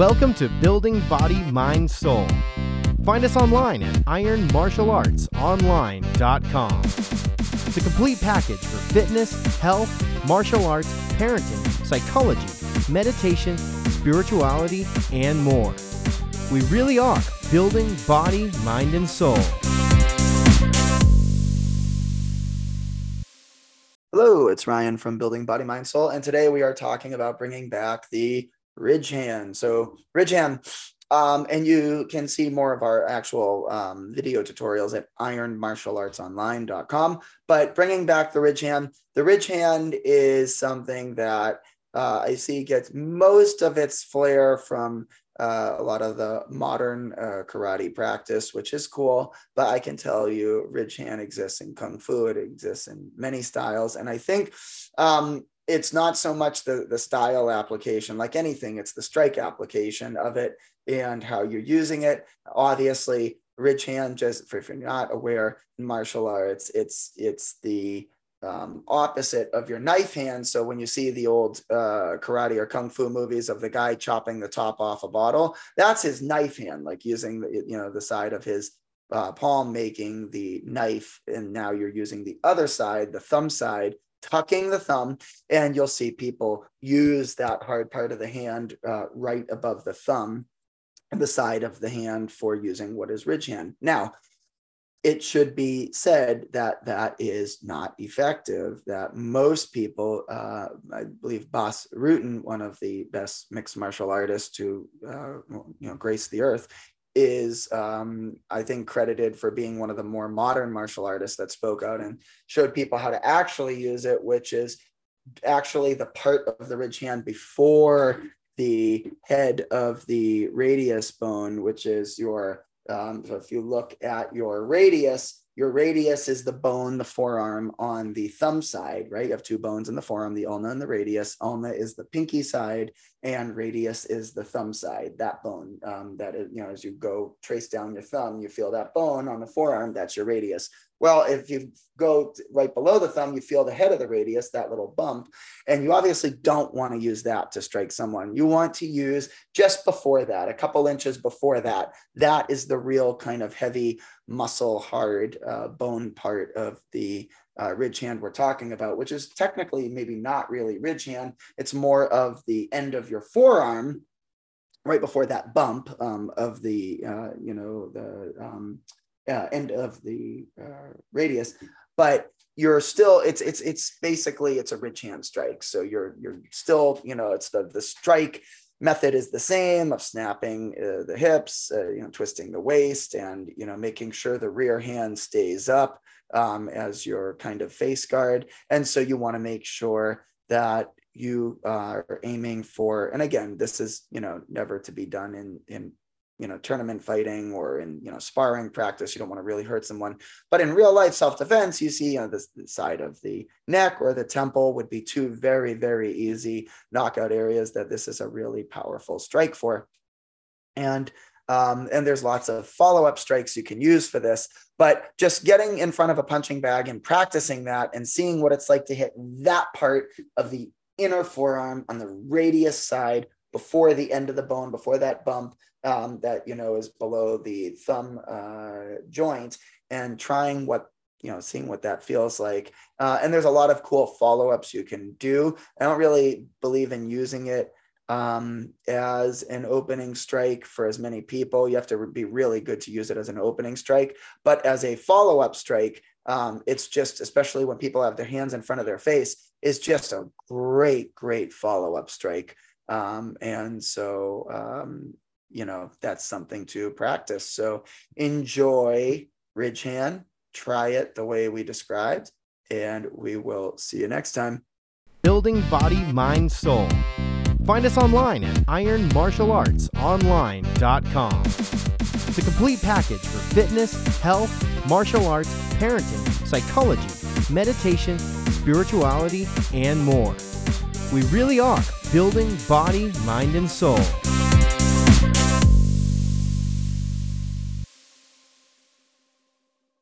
Welcome to Building Body, Mind, Soul. Find us online at ironmartialartsonline.com. The complete package for fitness, health, martial arts, parenting, psychology, meditation, spirituality, and more. We really are building body, mind, and soul. Hello, it's Ryan from Building Body, Mind, Soul, and today we are talking about bringing back the ridge hand. So, ridge hand, um, and you can see more of our actual um, video tutorials at ironmartialartsonline.com. But bringing back the ridge hand, the ridge hand is something that uh, I see gets most of its flair from uh, a lot of the modern uh, karate practice, which is cool. But I can tell you, ridge hand exists in kung fu. It exists in many styles, and I think um, it's not so much the the style application, like anything. It's the strike application of it and how you're using it. Obviously, ridge hand. Just if you're not aware, in martial arts, it's it's the um, opposite of your knife hand. So when you see the old uh, karate or kung fu movies of the guy chopping the top off a bottle, that's his knife hand, like using the, you know the side of his uh, palm making the knife, and now you're using the other side, the thumb side, tucking the thumb, and you'll see people use that hard part of the hand uh, right above the thumb, the side of the hand for using what is ridge hand. Now it should be said that that is not effective. That most people, uh, I believe, Bas Rutten, one of the best mixed martial artists to uh, you know grace the earth, is um, I think credited for being one of the more modern martial artists that spoke out and showed people how to actually use it, which is actually the part of the ridge hand before the head of the radius bone, which is your um, so if you look at your radius, your radius is the bone, the forearm on the thumb side, right? You have two bones in the forearm, the ulna and the radius. Ulna is the pinky side, and radius is the thumb side. That bone, um, that is, you know, as you go trace down your thumb, you feel that bone on the forearm. That's your radius. Well, if you go right below the thumb, you feel the head of the radius, that little bump. And you obviously don't want to use that to strike someone. You want to use just before that, a couple inches before that. That is the real kind of heavy muscle, hard uh, bone part of the uh, ridge hand we're talking about, which is technically maybe not really ridge hand. It's more of the end of your forearm right before that bump um, of the, uh, you know, the, um, uh, end of the uh, radius, but you're still it's it's it's basically it's a ridge hand strike. So you're you're still you know it's the the strike method is the same of snapping uh, the hips, uh, you know, twisting the waist, and you know making sure the rear hand stays up um, as your kind of face guard. And so you want to make sure that you are aiming for and again this is you know never to be done in in you know tournament fighting or in you know sparring practice you don't want to really hurt someone. But in real life self-defense you see you know the side of the neck or the temple would be two very very easy knockout areas that this is a really powerful strike for. And um, and there's lots of follow-up strikes you can use for this but just getting in front of a punching bag and practicing that and seeing what it's like to hit that part of the inner forearm on the radius side before the end of the bone, before that bump um, that you know is below the thumb uh, joint, and trying what you know, seeing what that feels like. Uh, and there's a lot of cool follow-ups you can do. I don't really believe in using it um, as an opening strike for as many people. You have to be really good to use it as an opening strike, but as a follow-up strike, um, it's just, especially when people have their hands in front of their face, is just a great, great follow-up strike. Um, and so, um, you know, that's something to practice. So enjoy Ridge Hand, try it the way we described, and we will see you next time. Building Body, Mind, Soul. Find us online at ironmartialartsonline.com. The complete package for fitness, health, martial arts, parenting, psychology, meditation, spirituality, and more. We really are building body, mind, and soul.